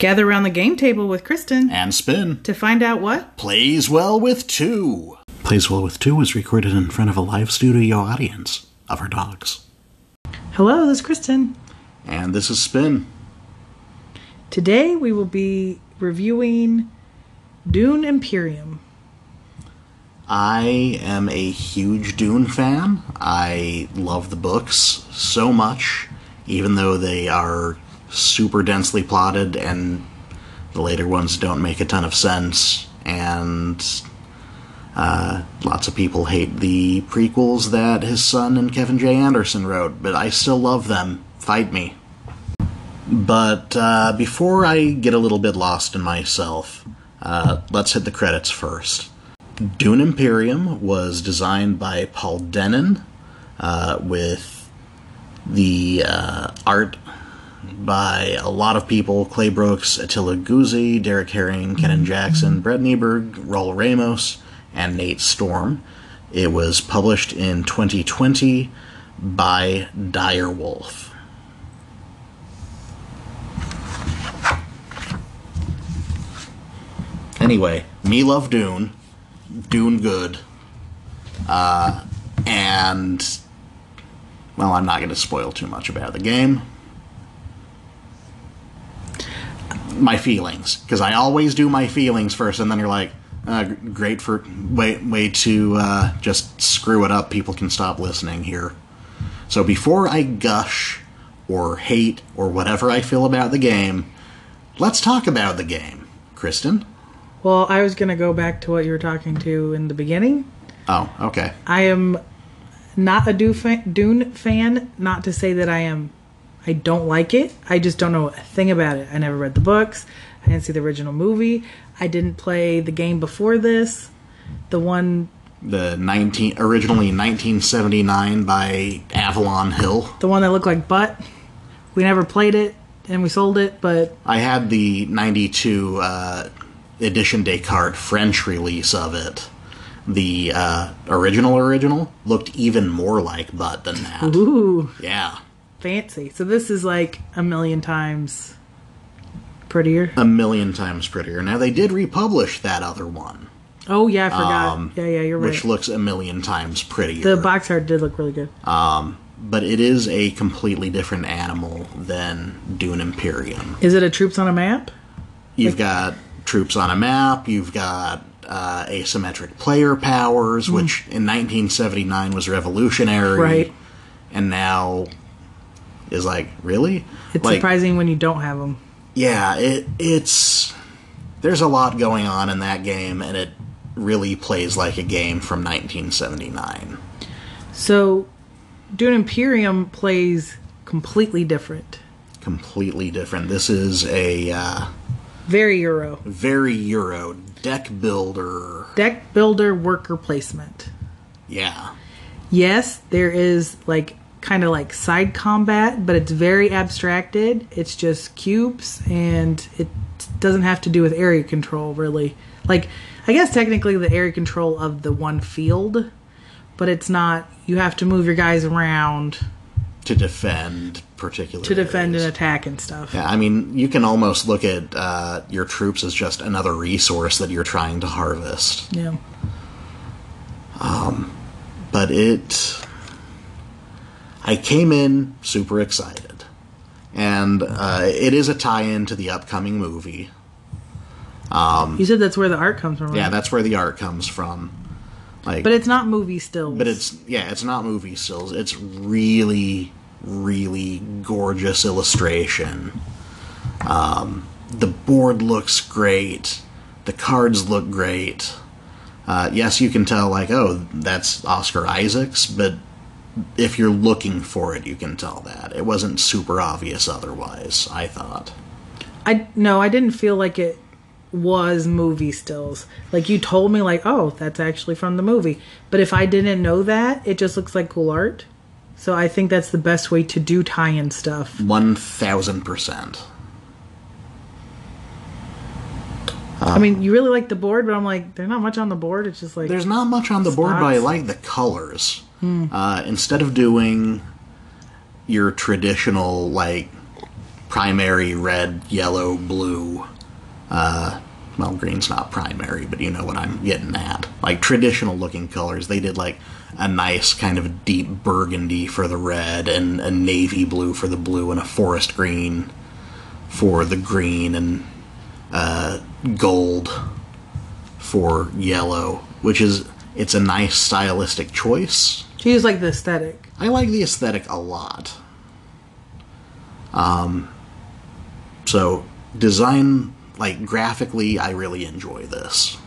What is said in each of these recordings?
Gather around the game table with Kristen And Spin to find out what? plays well with two. Plays well with two was recorded in front of a live studio audience of our dogs. Hello, this is Kristen. And this is Spin. Today we will be reviewing Dune Imperium. I am a huge Dune fan. I love the books so much, even though they are super densely plotted and the later ones don't make a ton of sense. And uh, lots of people hate the prequels that his son and Kevin J. Anderson wrote, but I still love them. Fight me. But uh, before I get a little bit lost in myself, uh, let's hit the credits first. Dune Imperium was designed by Paul Dennen, uh, with the uh, art by a lot of people Clay Brooks, Attila Guzzi, Derek Herring, Kenan Jackson, Brett Nieberg, Raul Ramos, and Nate Storm. It was published in 2020 by Direwolf. Anyway, me love Dune. Dune good. Uh, and, well, I'm not going to spoil too much about the game. My feelings, because I always do my feelings first, and then you're like, uh, great for way way to uh, just screw it up. People can stop listening here. So before I gush or hate or whatever I feel about the game, let's talk about the game, Kristen. Well, I was going to go back to what you were talking to in the beginning. Oh, okay. I am not a Dune fan, not to say that I am I don't like it. I just don't know a thing about it. I never read the books. I didn't see the original movie. I didn't play the game before this. The one the 19 originally 1979 by Avalon Hill. the one that looked like butt. We never played it and we sold it, but I had the 92 uh, edition Descartes French release of it. The uh, original original looked even more like butt than that. ooh, Yeah, fancy. So this is like a million times prettier. a million times prettier. Now they did republish that other one, Oh yeah, I forgot. Um, yeah, yeah, you're right. which looks a million times prettier. the box art did look really good. Um, but it is a completely different animal than Dune Imperium. Is it a troops on a map? You've got troops on a map. You've got uh, asymmetric player powers, which in 1979 was revolutionary. Right. And now is like really. It's like, surprising when you don't have them. Yeah, it it's there's a lot going on in that game, and it really plays like a game from 1979. So, Dune Imperium plays completely different. Completely different. This is a uh, Very Euro. very Euro deck builder. Deck builder worker placement. Yeah. Yes, there is like kind of like side combat, but it's very abstracted. It's just cubes and it doesn't have to do with area control really. Like I guess technically the area control of the one field, but it's not you have to move your guys around To defend particular to defend areas. and attack and stuff. Yeah, I mean, you can almost look at uh, your troops as just another resource that you're trying to harvest. Yeah. Um, but it. I came in super excited. And uh, it is a tie in to the upcoming movie. You said that's where the art comes from. Right? Yeah, that's where the art comes from. Like, But it's not movie stills. but it's yeah, it's not movie stills. It's really, really gorgeous illustration. Um, the board looks great. The cards look great. Uh, yes, you can tell like, oh, that's Oscar Isaacs, but if you're looking for it, you can tell that it wasn't super obvious otherwise. I thought. I no, I didn't feel like it was movie stills. Like you told me like, "Oh, that's actually from the movie." But if I didn't know that, it just looks like cool art. So I think that's the best way to do tie-in stuff. One thousand percent. I mean, you really like the board, but I'm like, there's not much on the board. It's just like There's not much on the board, but I like the colors. Uh, instead of doing your traditional like primary red, yellow, blue. Uh, well, green's not primary, but you know what I'm getting at. Like traditional looking colors. They did like a nice kind of deep burgundy for the red, and a navy blue for the blue, and a forest green for the green, and uh, gold for yellow, which is it's a nice stylistic choice. She just like the aesthetic. I like the aesthetic a lot. Um, so design, like graphically, I really enjoy this.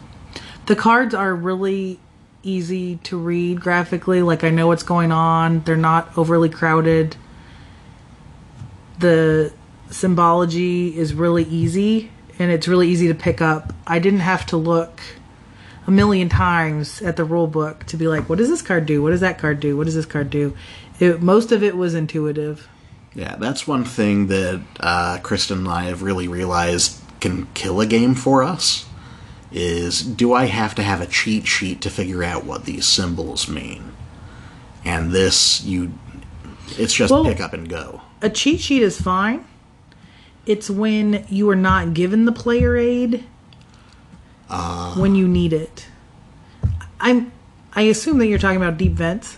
The cards are really easy to read graphically. Like I know what's going on. They're not overly crowded. The symbology is really easy and it's really easy to pick up. I didn't have to look a million times at the rule book to be like, what does this card do? What does that card do? What does this card do? It, most of it was intuitive. Yeah, that's one thing that uh, Kristen and I have really realized can kill a game for us. Is do I have to have a cheat sheet to figure out what these symbols mean? And this, you, it's just Well- pick up and go. A cheat sheet is fine. It's when you are not given the player aid when you need it. I'm. I assume that you're talking about deep vents.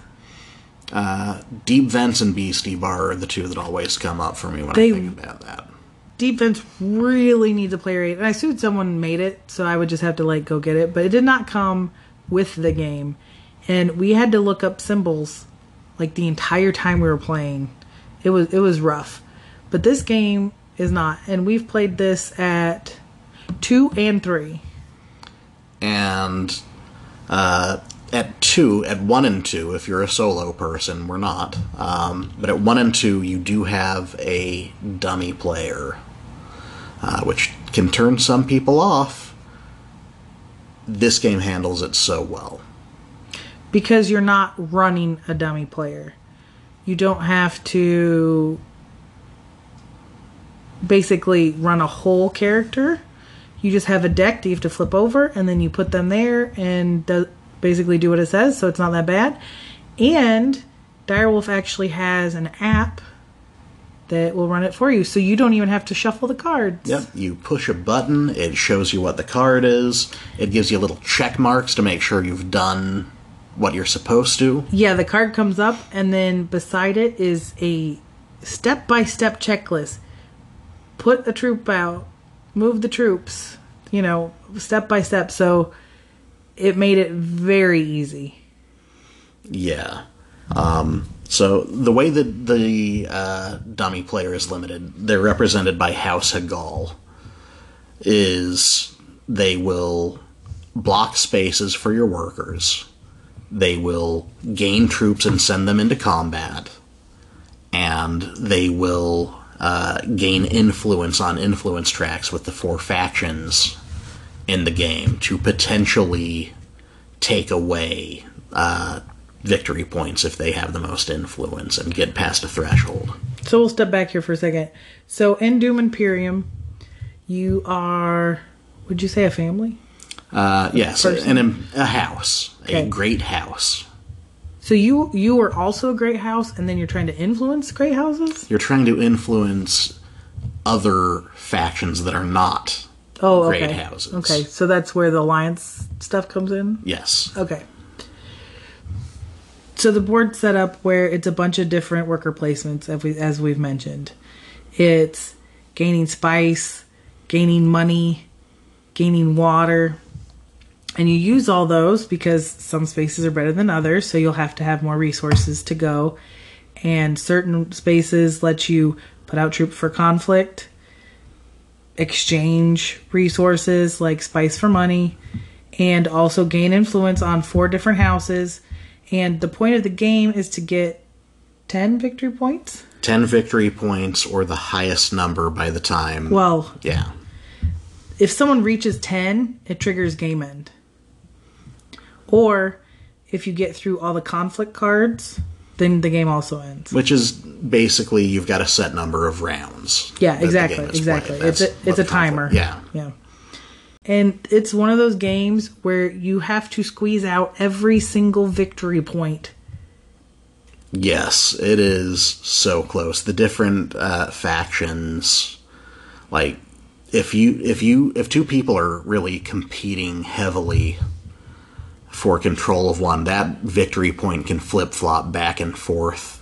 Uh, Deep Vents and Beasty Bar are the two that always come up for me when They- I think about that. Deep vents really needs a player aid, and I assumed someone made it, so I would just have to like go get it. But it did not come with the game, and we had to look up symbols like the entire time we were playing. It was it was rough, but this game is not, and we've played this at two and three. And uh, at two, at one and two, if you're a solo person, we're not. Um, but at one and two, you do have a dummy player, uh, which can turn some people off. This game handles it so well. because you're not running a dummy player. You don't have to basically run a whole character. You just have a deck that you have to flip over, and then you put them there and do, basically do what it says. So it's not that bad. And Direwolf actually has an app that will run it for you, so you don't even have to shuffle the cards. Yep, you push a button, it shows you what the card is, it gives you little check marks to make sure you've done what you're supposed to. Yeah, the card comes up, and then beside it is a step by step checklist. Put a troop out, move the troops, you know, step by step. So it made it very easy. Yeah. Um, so the way that the uh, dummy player is limited, they're represented by House Hagal. Is they will block spaces for your workers. They will gain troops and send them into combat, and they will uh, gain influence on influence tracks with the four factions in the game to potentially take away uh, victory points if they have the most influence and get past a threshold. So we'll step back here for a second. So in Dune Imperium, you are, would you say a family? Uh, yes, Person. and a, a house, Okay. a great house. So you you are also a great house, and then you're trying to influence great houses. You're trying to influence other factions that are not. Oh, Great okay. houses. Okay, so that's where the alliance stuff comes in. Yes. Okay. So the board set up where it's a bunch of different worker placements, as, we, as we've mentioned. It's gaining spice, gaining money, gaining water. And you use all those because some spaces are better than others, so you'll have to have more resources to go. And certain spaces let you put out troops for conflict, exchange resources like spice for money, and also gain influence on four different houses. And the point of the game is to get 10 victory points. 10 victory points or the highest number by the time. Well, yeah. if someone reaches 10, it triggers game end. Or if you get through all the conflict cards, then the game also ends. Which is basically you've got a set number of rounds. Yeah, exactly, exactly. It's a it's a timer. Yeah. Yeah. And it's one of those games where you have to squeeze out every single victory point. Yes, it is so close. The different uh, factions, like if you if you if two people are really competing heavily for control of one, that victory point can flip flop back and forth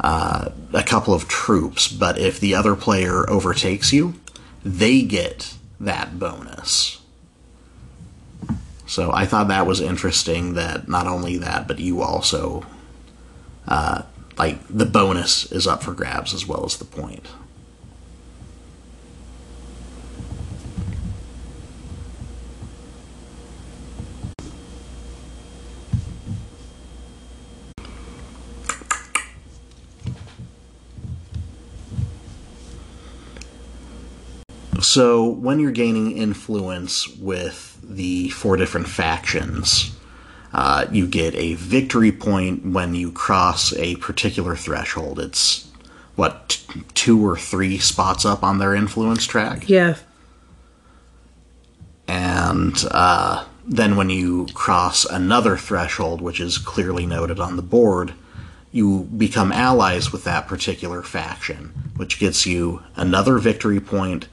uh, a couple of troops. But if the other player overtakes you, they get that bonus. So I thought that was interesting. That not only that, but you also uh, like the bonus is up for grabs as well as the point. So, when you're gaining influence with the four different factions, uh, you get a victory point when you cross a particular threshold. It's what t- two or three spots up on their influence track, Yeah. and uh, then when you cross another threshold, which is clearly noted on the board, you become allies with that particular faction, which gets you another victory point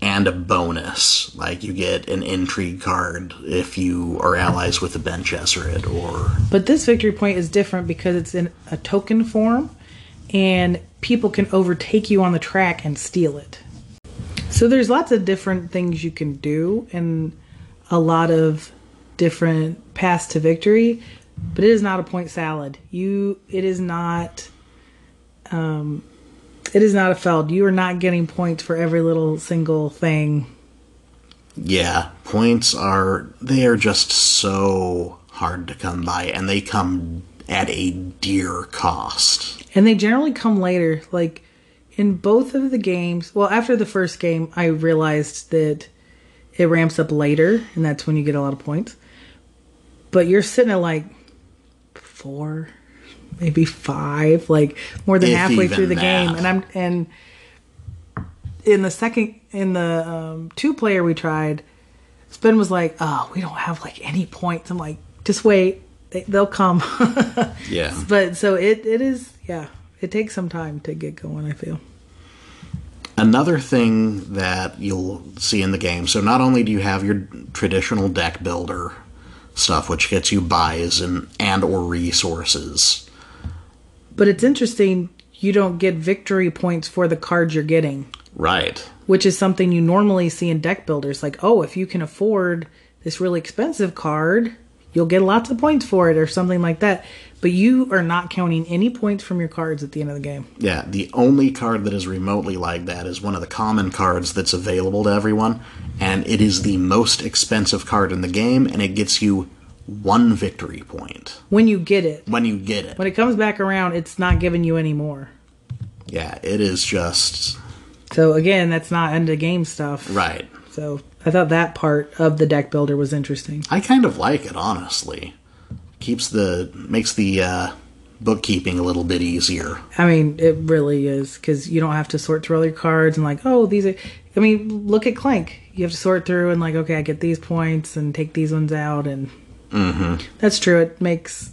and a bonus. Like you get an intrigue card if you are allies with a Bene Gesserit or But this victory point is different because it's in a token form and people can overtake you on the track and steal it. So there's lots of different things you can do and a lot of different paths to victory, but it is not a point salad. You it is not um it is not a feld. You are not getting points for every little single thing. Yeah, points are they are just so hard to come by and they come at a dear cost. And they generally come later. Like in both of the games, well, after the first game, I realized that it ramps up later, and that's when you get a lot of points. But you're sitting at like four, maybe five, like more than If halfway through the that. game, and I'm and in the second in the um, two player we tried, Spin was like, "Oh, we don't have like any points." I'm like, "Just wait, they, they'll come." Yeah. but so it it is yeah it takes some time to get going i feel Another thing that you'll see in the game, so not only do you have your traditional deck builder stuff which gets you buys and and or resources. But it's interesting you don't get victory points for the cards you're getting. Right. which is something you normally see in deck builders like oh if you can afford this really expensive card you'll get lots of points for it or something like that. But you are not counting any points from your cards at the end of the game. Yeah, the only card that is remotely like that is one of the common cards that's available to everyone, and it is the most expensive card in the game, and it gets you one victory point when you get it when you get it. when it comes back around it's not giving you any more Yeah, it is just so again that's not end of game stuff right. So I thought that part of the deck builder was interesting. I kind of like it, honestly. Keeps the makes the uh, bookkeeping a little bit easier. I mean, it really is because you don't have to sort through all your cards and like, oh, these are. I mean, look at Clank. You have to sort through and like, okay, I get these points and take these ones out, and that's true. It makes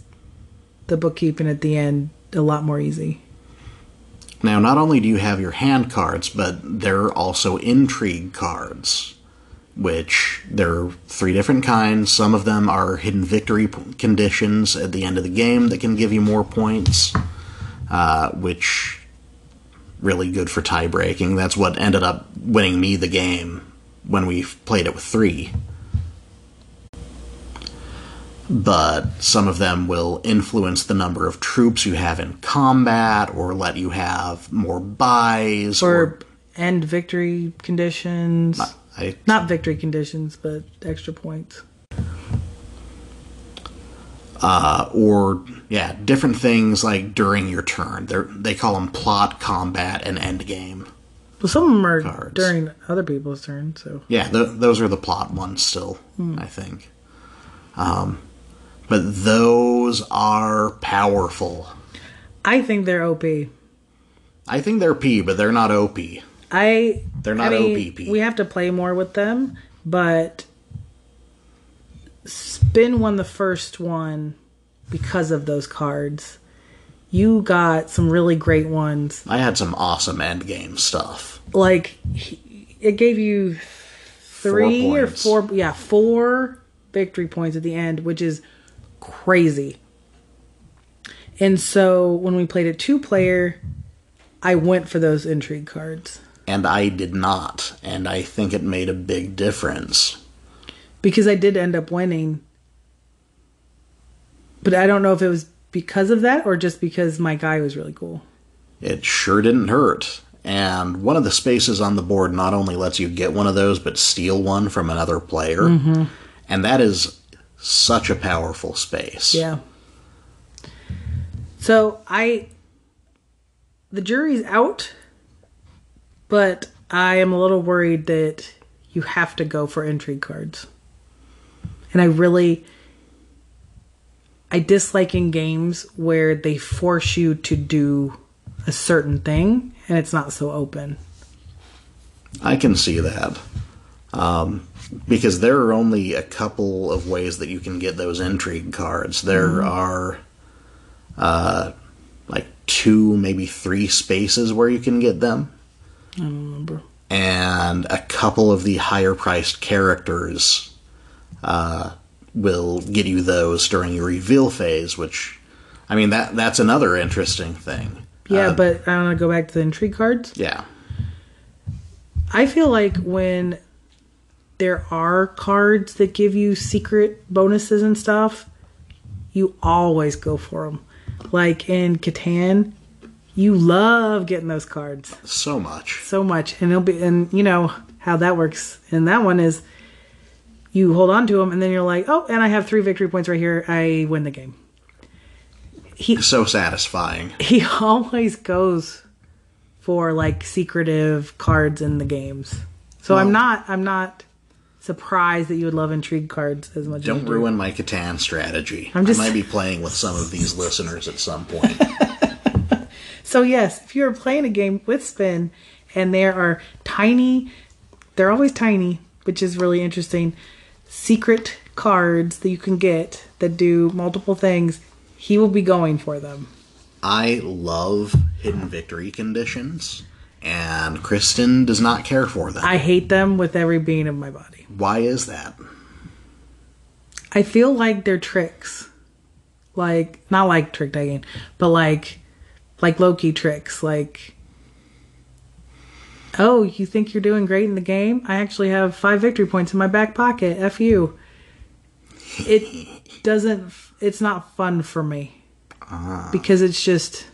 the bookkeeping at the end a lot more easy. Now, not only do you have your hand cards, but there are also intrigue cards, which there are three different kinds. Some of them are hidden victory p- conditions at the end of the game that can give you more points, uh, which really good for tie breaking. That's what ended up winning me the game when we played it with three. But some of them will influence the number of troops you have in combat, or let you have more buys, Or end victory conditions. I, Not victory conditions, but extra points. uh, or yeah, different things like during your turn. They they call them plot, combat, and end game. Well, some of them are Cards. during other people's turn. So Yeah, th- those are the plot ones still. I think. Um, but those are powerful. I think they're OP. I think they're P, but they're not OP. I They're not I mean, OPP. We have to play more with them, but Spin won the first one because of those cards. you got some really great ones. I had some awesome end game stuff. Like he- it gave you three or four, yeah, four victory points at the end, which is crazy. And so when we played a two player, I went for those intrigue cards And I did not, and I think it made a big difference. because I did end up winning. But I don't know if it was because of that or just because my guy was really cool. It sure didn't hurt. And one of the spaces on the board not only lets you get one of those, but steal one from another player. Mm-hmm. And that is such a powerful space. Yeah. So I, the jury's out, but I am a little worried that you have to go for intrigue cards. And I really, I dislike in games where they force you to do a certain thing and it's not so open. I can see that. Um, because there are only a couple of ways that you can get those intrigue cards. There Mm-hmm. are uh, like two, maybe three spaces where you can get them. I don't remember. and a couple of the higher priced characters uh, will get you those during your reveal phase, which I mean that that's another interesting thing. Yeah, Uh, but I want to go back to the intrigue cards. yeah, I feel like when there are cards that give you secret bonuses and stuff, you always go for them. Like in Catan, you love getting those cards so much. so much, and it'll be and you know how that works. And that one is you hold on to them, and then you're like, oh, and I have three victory points right here. I win the game. He So satisfying. he always goes for like secretive cards in the games. So I'm not I'm not surprised that you would love intrigue cards as much as Don't do. ruin my Catan strategy. I'm just- I might be playing with some of these listeners at some point. So yes, if you're playing a game with spin and there are tiny they're always tiny, which is really interesting, secret cards that you can get that do multiple things, he will be going for them. I love hidden victory conditions, and Kristen does not care for them. I hate them with every being of my body. Why is that? I feel like they're tricks. Like not like trick taking, but like like Loki tricks. Like Oh, you think you're doing great in the game? I actually have five victory points in my back pocket. F you. It doesn't it's not fun for me. Ah. Because it's just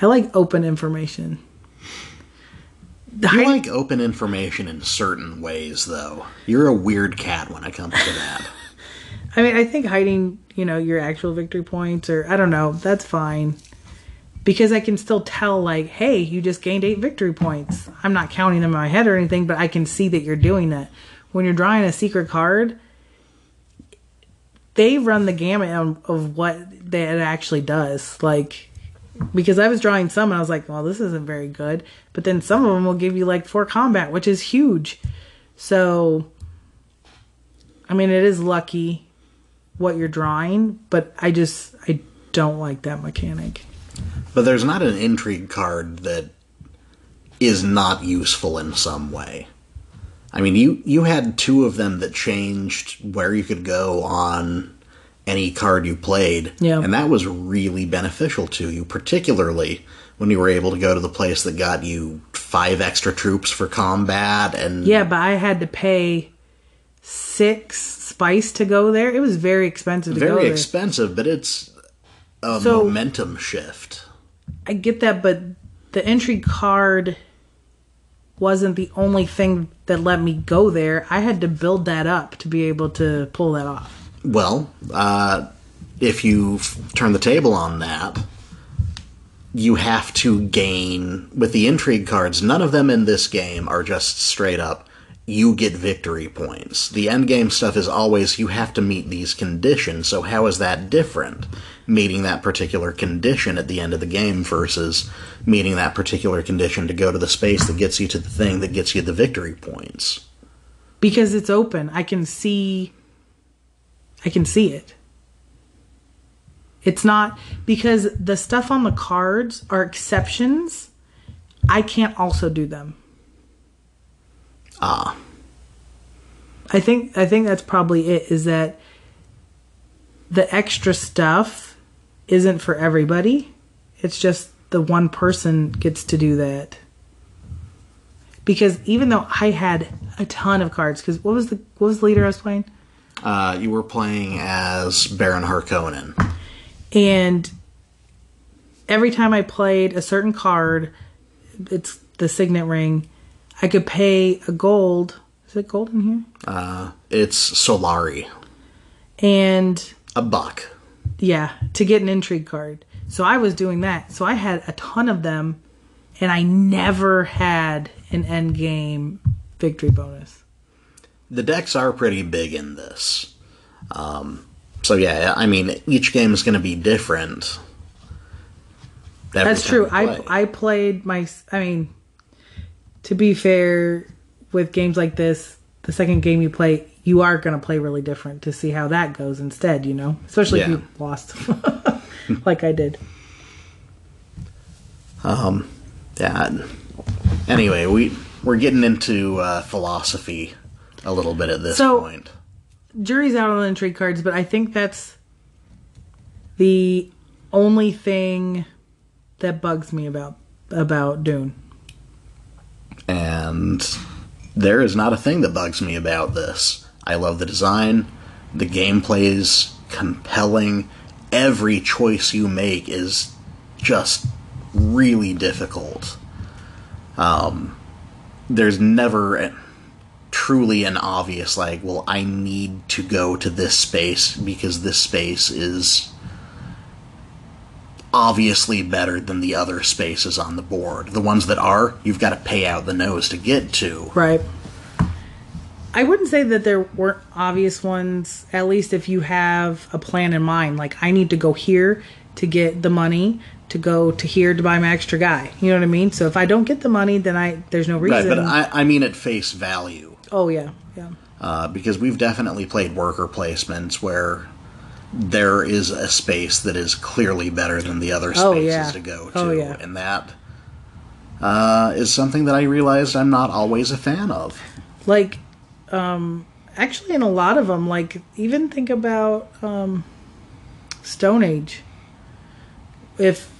I like open information. Hide- like open information in certain ways, though. You're a weird cat when it comes to that. I mean, I think hiding, you know, your actual victory points or I don't know, that's fine. Because I can still tell like, hey, you just gained 8 victory points. I'm not counting them in my head or anything, but I can see that you're doing that. When you're drawing a secret card, they run the gamut of, of what that actually does. Like because I was drawing some and I was like, well, this isn't very good. But then some of them will give you like four combat, which is huge. So I mean, it is lucky what you're drawing, but I just I don't like that mechanic. But there's not an intrigue card that is not useful in some way. I mean, you you had two of them that changed where you could go on any card you played, Yeah. and that was really beneficial to you, particularly when you were able to go to the place that got you five extra troops for combat and Yeah, but I had to pay six spice to go there. It was very expensive to go very there. expensive, but it's a So- momentum shift. I get that, but the intrigue card wasn't the only thing that let me go there. I had to build that up to be able to pull that off. Well, uh, if you turn the table on that, you have to gain with the intrigue cards. None of them in this game are just straight up. You get victory points. The end game stuff is always you have to meet these conditions. So how is that different? Meeting that particular condition at the end of the game versus meeting that particular condition to go to the space that gets you to the thing that gets you the victory points. Because it's open. I can see I can see it. It's not because the stuff on the cards are exceptions. I can't also do them. Ah, I think I think that's probably it is that the extra stuff isn't for everybody. It's just the one person gets to do that. Because even though I had a ton of cards, because what was the what was the leader I was playing? Uh, you were playing as Baron Harkonnen. And every time I played a certain card, it's the signet ring, I could pay a gold. Is it gold in here? Uh, it's Solari, And a buck. yeah, to get an intrigue card. So I was doing that. So I had a ton of them, and I never had an end game victory bonus. The decks are pretty big in this. Um, so yeah, I mean, each game is going to be different. That's true. I. I played my. I mean, to be fair, with games like this, the second game you play, you are going to play really different to see how that goes instead. You know, especially if you lost, like I did. Um. Yeah. Anyway, we we're getting into uh, philosophy a little bit at this So- point. jury's out on the intrigue cards, but I think that's the only thing that bugs me about about Dune. And there is not a thing that bugs me about this. I love the design. The gameplay is compelling. Every choice you make is just really difficult. Um, there's never truly an obvious, like, well, I need to go to this space because this space is obviously better than the other spaces on the board. The ones that are, you've got to pay out the nose to get to. Right. I wouldn't say that there weren't obvious ones, at least if you have a plan in mind. Like, I need to go here to get the money to go to here to buy my extra guy. You know what I mean? So if I don't get the money, then I there's no reason. Right, but I, I mean at face value. oh yeah, yeah. Uh, because we've definitely played worker placements where there is a space that is clearly better than the other spaces Oh, yeah. to go to. Oh, yeah. And that uh, is something that I realized I'm not always a fan of. like um actually in a lot of them like even think about um stone age if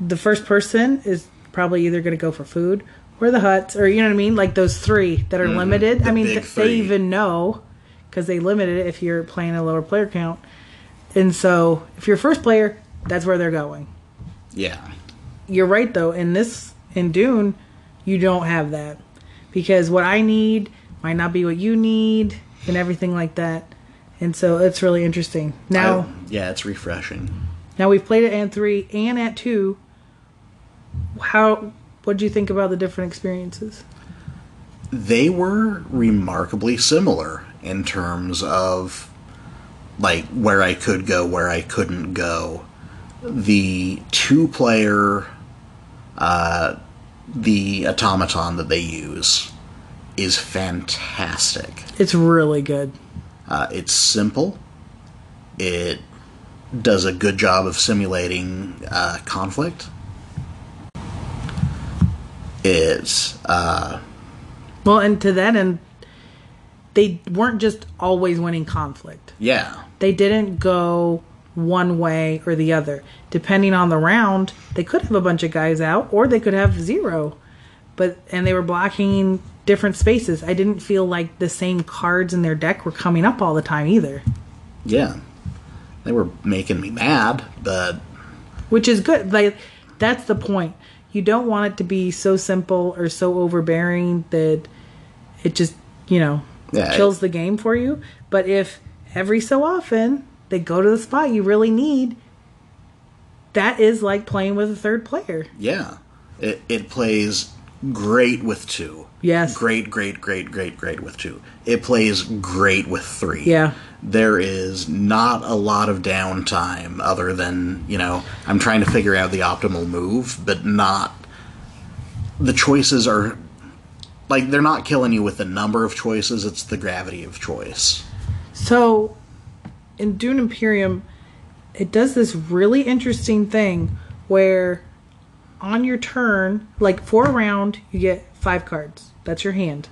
the first person is probably either going to go for food or the huts or you know what i mean? Like those three that are limited. Mm-hmm. the i mean th- they even know because they limited it if you're playing a lower player count. And so if you're first player that's where they're going. Yeah. you're right though. In this in dune you don't have that. Because what i need might not be what you need and everything like that. And so it's really interesting. Now I- yeah, it's refreshing. now we've played it at three and at two how what do you think about the different experiences they were remarkably similar in terms of like where I could go, where I couldn't go. The two player, uh, the automaton that they use is fantastic. it's really good Uh, it's simple. It does a good job of simulating uh, conflict. It's uh, well and to that end they weren't just always winning conflict yeah, they didn't go one way or the other. Depending on the round, they could have a bunch of guys out or they could have zero. But and they were blocking different spaces. I didn't feel like the same cards in their deck were coming up all the time either, yeah. They were making me mad, but which is good. Like that's the point. You don't want it to be so simple or so overbearing that it just, you know, Yeah, kills the game for you. But if every so often they go to the spot you really need, that is like playing with a third player. yeah, it it plays great with two. Yes. Great, great, great, great, great with two. It plays great with three. Yeah. There is not a lot of downtime other than, you know, I'm trying to figure out the optimal move, but not. The choices are. Like, they're not killing you with the number of choices, it's the gravity of choice. So, in Dune Imperium, it does this really interesting thing where on your turn, like for a round, you get five cards. That's your hand.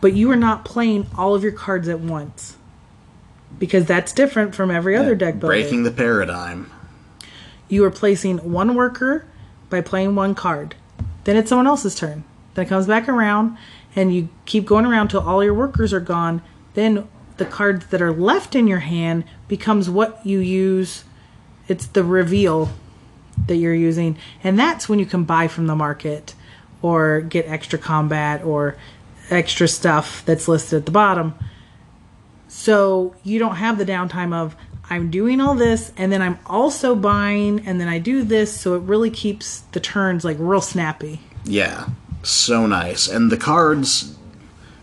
But you are not playing all of your cards at once. Because that's different from every other deck builder. Breaking the paradigm. you are placing one worker by playing one card. Then it's someone else's turn. Then it comes back around, and you keep going around till all your workers are gone. Then the cards that are left in your hand becomes what you use. It's the reveal that you're using, and that's when you can buy from the market or get extra combat or extra stuff that's listed at the bottom. So you don't have the downtime of I'm doing all this and then I'm also buying and then I do this so it really keeps the turns like real snappy. Yeah, so nice. And the cards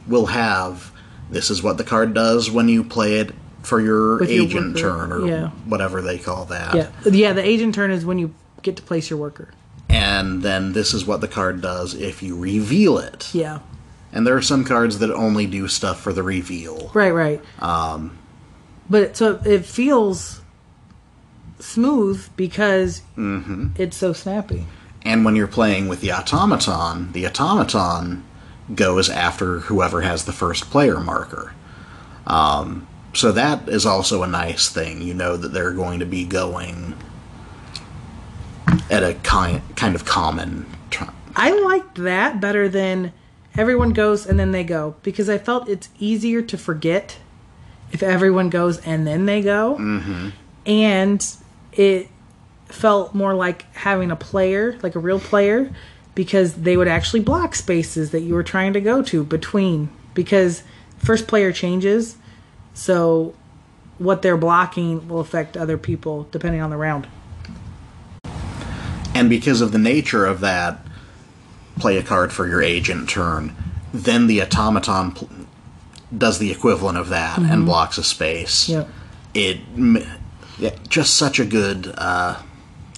will have this is what the card does when you play it for your With agent worker, turn or yeah. whatever they call that. Yeah. Yeah, the agent turn is when you get to place your worker. And then this is what the card does if you reveal it. Yeah. And there are some cards that only do stuff for the reveal. Right, right. Um but so it feels smooth because it's so snappy. And when you're playing with the automaton, the automaton goes after whoever has the first player marker. Um, so that is also a nice thing. You know that they're going to be going at a kind kind of common. Tr- I liked that better than everyone goes and then they go because I felt it's easier to forget if everyone goes and then they go. Mm-hmm. And it felt more like having a player, like a real player, because they would actually block spaces that you were trying to go to between. Because first player changes, so what they're blocking will affect other people depending on the round. And because of the nature of that, play a card for your agent turn. Then the automaton pl- does the equivalent of that and blocks a space. Yep. It just such a good uh,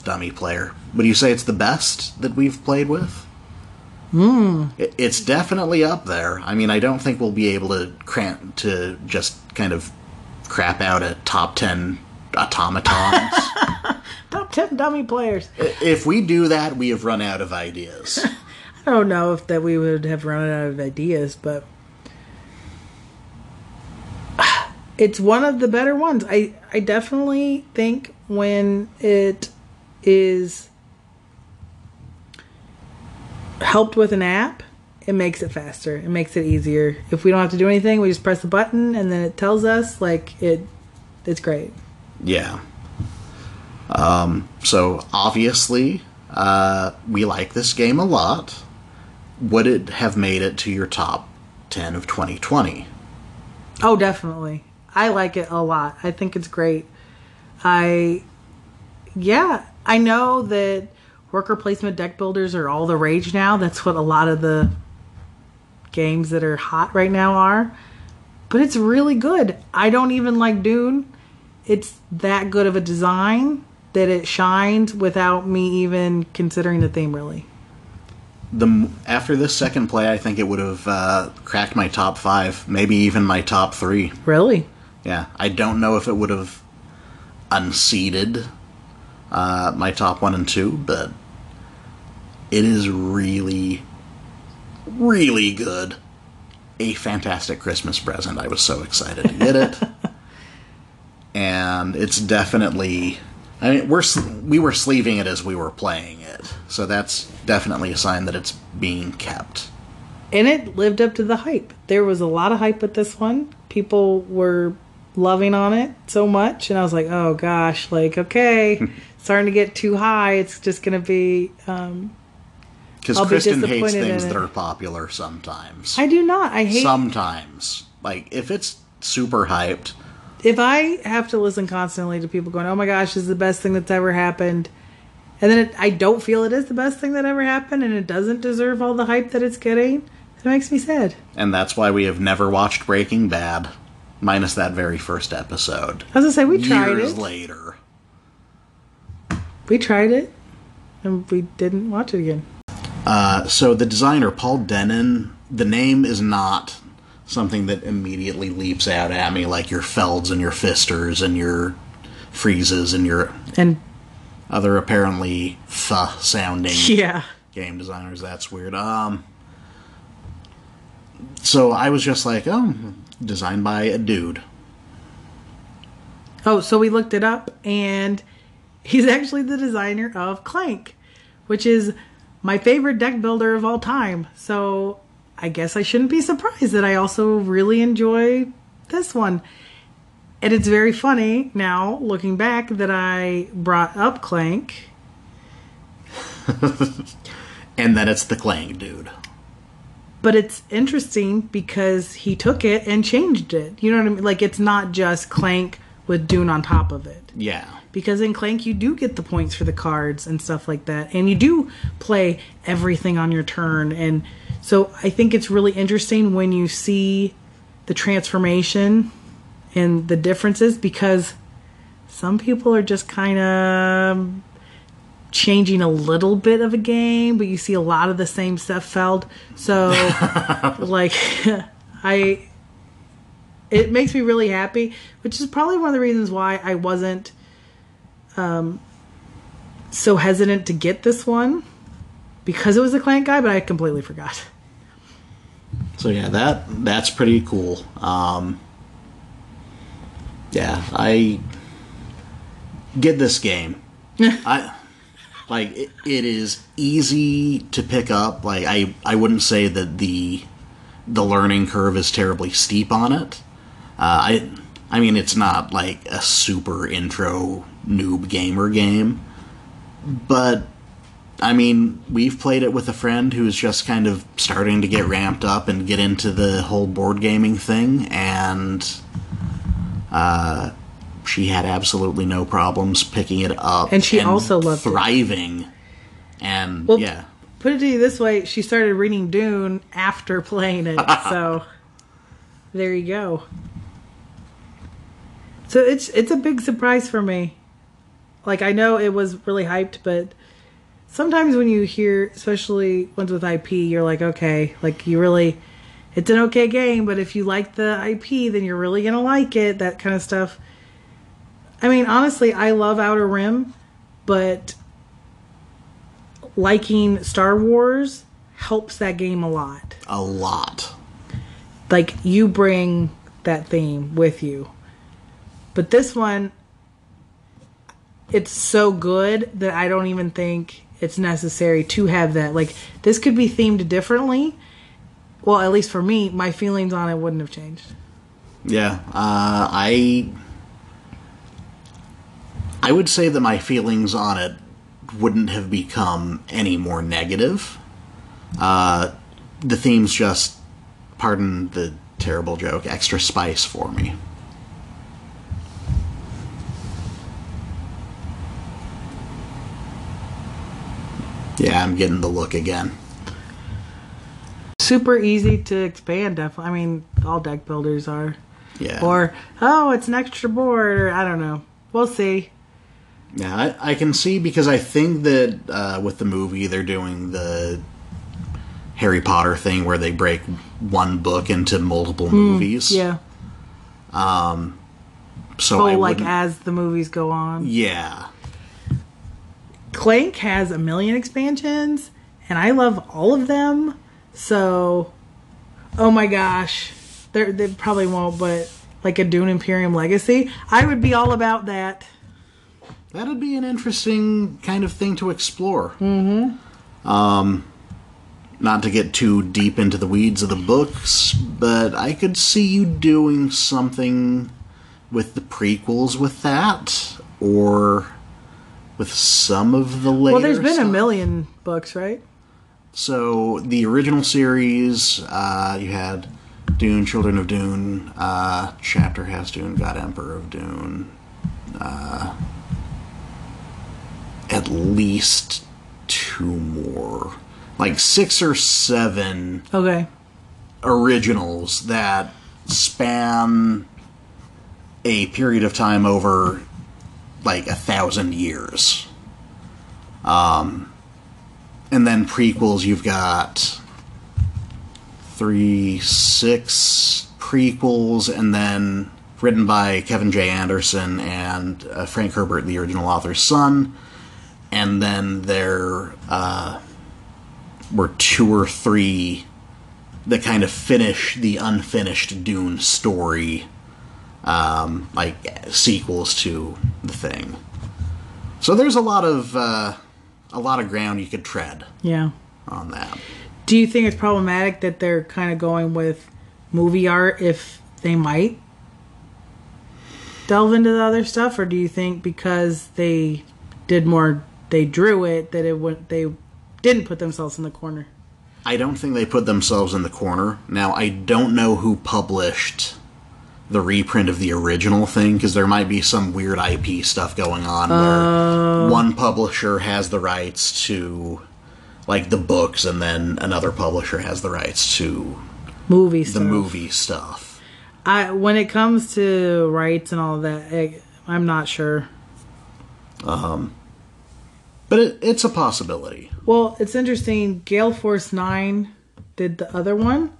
dummy player. Would you say it's the best that we've played with? It, it's definitely up there. I mean, I don't think we'll be able to cram to just kind of crap out a top ten automatons. Top 10 dummy players. if we do that, we have run out of ideas. I don't know if that we would have run out of ideas, but it's one of the better ones. I I definitely think when it is helped with an app, it makes it faster. It makes it easier. If we don't have to do anything, we just press the button and then it tells us like it it's great. Yeah. Um, so obviously, uh, we like this game a lot. Would it have made it to your top 10 of 2020? Oh, definitely. I like it a lot. I think it's great. I, yeah, I know that worker placement deck builders are all the rage now. That's what a lot of the games that are hot right now are. But it's really good. I don't even like Dune. It's that good of a design that it shines without me even considering the theme, really. The after this second play, I think it would have uh, cracked my top five, maybe even my top three. Really? Yeah, I don't know if it would have unseated uh, my top one and two, but it is really, really good. A fantastic Christmas present. I was so excited to get it, and it's definitely. I mean, we're we were sleeving it as we were playing it, so that's definitely a sign that it's being kept. and it lived up to the hype. There was a lot of hype with this one. People were loving on it so much, and I was like, "Oh gosh, like okay, starting to get too high. It's just gonna be." Um, Because I'll be Kristen hates things that are popular sometimes. I do not. I hate sometimes like if it's super hyped if I have to listen constantly to people going, "Oh my gosh, this is the best thing that's ever happened," and then it, I don't feel it is the best thing that ever happened, and it doesn't deserve all the hype that it's getting. It makes me sad. and that's why we have never watched breaking bad minus that very first episode I was gonna say we tried years it. later We tried it, and we didn't watch it again. uh, so the designer Paul Dennen the name is not something that immediately leaps out at me like your felds and your Pfisters and your Frieses and your And other apparently th sounding yeah. game designers. That's weird. Um, so I was just like, oh, designed by a dude. Oh, so we looked it up, and he's actually the designer of Clank, which is my favorite deck builder of all time. So I guess I shouldn't be surprised that I also really enjoy this one. And it's very funny now, looking back, that I brought up Clank. And then it's the Clank dude. But it's interesting because he took it and changed it. You know what I mean? Like, it's not just Clank with Dune on top of it. Yeah. because in Clank you do get the points for the cards and stuff like that, and you do play everything on your turn. And so I think it's really interesting when you see the transformation and the differences because some people are just kind of changing a little bit of a game, but you see a lot of the same stuff felt. So, like, I it makes me really happy, which is probably one of the reasons why I wasn't um, so hesitant to get this one because it was a Clank guy, but I completely forgot. So yeah, that that's pretty cool. Um, yeah, I get this game. I like it, it is easy to pick up. Like I I wouldn't say that the the learning curve is terribly steep on it. Uh, I I mean it's not like a super intro noob gamer game, but I mean, we've played it with a friend who's just kind of starting to get ramped up and get into the whole board gaming thing, and uh, she had absolutely no problems picking it up. And she also loved it. thriving. And Well, yeah, Put it to you this way: she started reading Dune after playing it, so there you go. So it's it's a big surprise for me. Like I know it was really hyped, but sometimes when you hear, especially ones with IP, you're like, okay, like you really, it's an okay game, but if you like the IP, then you're really gonna like it. That kind of stuff. I mean, honestly, I love Outer Rim, but liking Star Wars helps that game a lot. a lot. Like you bring that theme with you. But this one it's so good that I don't even think it's necessary to have that. Like this could be themed differently. Well, at least for me, my feelings on it wouldn't have changed. Yeah, uh, I I would say that my feelings on it wouldn't have become any more negative. Uh, the theme's just, pardon the terrible joke, extra spice for me. Yeah, I'm getting the look again. Super easy to expand. Definitely. I mean, all deck builders are. Yeah. Or oh, it's an extra board, or I don't know. We'll see. Yeah, I, I can see because I think that uh, with the movie they're doing the Harry Potter thing where they break one book into multiple movies. Hmm, Yeah. So Oh, I like as the movies go on. yeah, Clank has a million expansions, and I love all of them. So, oh my gosh, They're, they probably won't, but like a Dune Imperium Legacy, I would be all about that. that'd be an interesting kind of thing to explore. Mm-hmm. Um, not to get too deep into the weeds of the books, but I could see you doing something with the prequels with that, or with some of the later. Well, there's been a million books, right? So the original series, uh, you had Dune, Children of Dune, uh, Chapterhouse Dune, God Emperor of Dune. Uh, at least two more, like six or seven Okay. originals that span a period of time over like a thousand years. Um, and then prequels, you've got three, six prequels, and then written by Kevin J. Anderson and uh, Frank Herbert, the original author's son. And then there uh, were two or three that kind of finish the unfinished Dune story, um, like sequels to the thing. So there's a lot of uh, a lot of ground you could tread Yeah. on that. Do you think it's problematic that they're kind of going with movie art if they might delve into the other stuff, or do you think because they did more, they drew it that it would they didn't put themselves in the corner? I don't think they put themselves in the corner. Now, I don't know who published the reprint of the original thing because there might be some weird IP stuff going on where one publisher has the rights to like the books and then another publisher has the rights to Movie the stuff. movie stuff. I when it comes to rights and all that, I, I'm not sure. Um, but it, it's a possibility. Well, it's interesting. Gale Force Nine did the other one,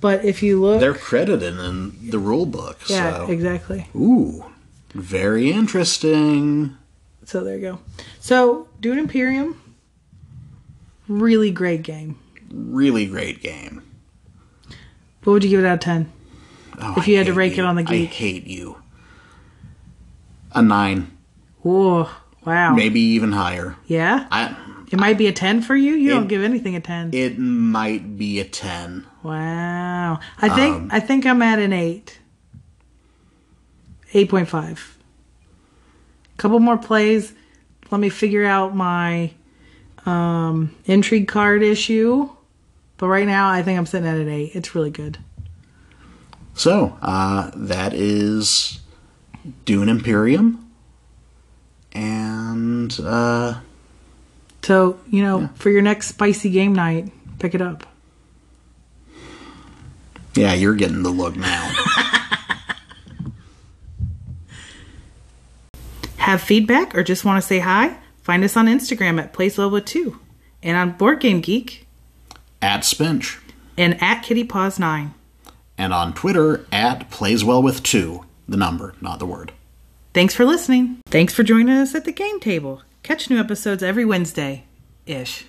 but if you look, They're credited in the rule book. yeah, so. exactly. Ooh, very interesting. So there you go. So Dune Imperium, really great game. Really great game. What would you give it out of ten? Oh, If you I had to rake it on the I geek. hate you. A nine, Whoa, wow. maybe even higher. Yeah, I. it might be a ten for you. You don't give anything a ten. It might be a ten. wow. I think Um, I think I'm at an eight. Eight point five. Couple more plays. Let me figure out my um, intrigue card issue. But right now, I think I'm sitting at an eight. It's really good. So uh, that is Dune Imperium, and uh, So, you know, for your next spicy game night, pick it up. yeah, you're getting the look now. Have feedback or just want to say hi? Find us on Instagram at Plays Well with Two and on Board Game Geek at Spinch, and at Kitty Paws 9. and on Twitter at Plays Well with Two, the number, not the word. Thanks for listening. Thanks for joining us at the game table. Catch new episodes every Wednesday ish.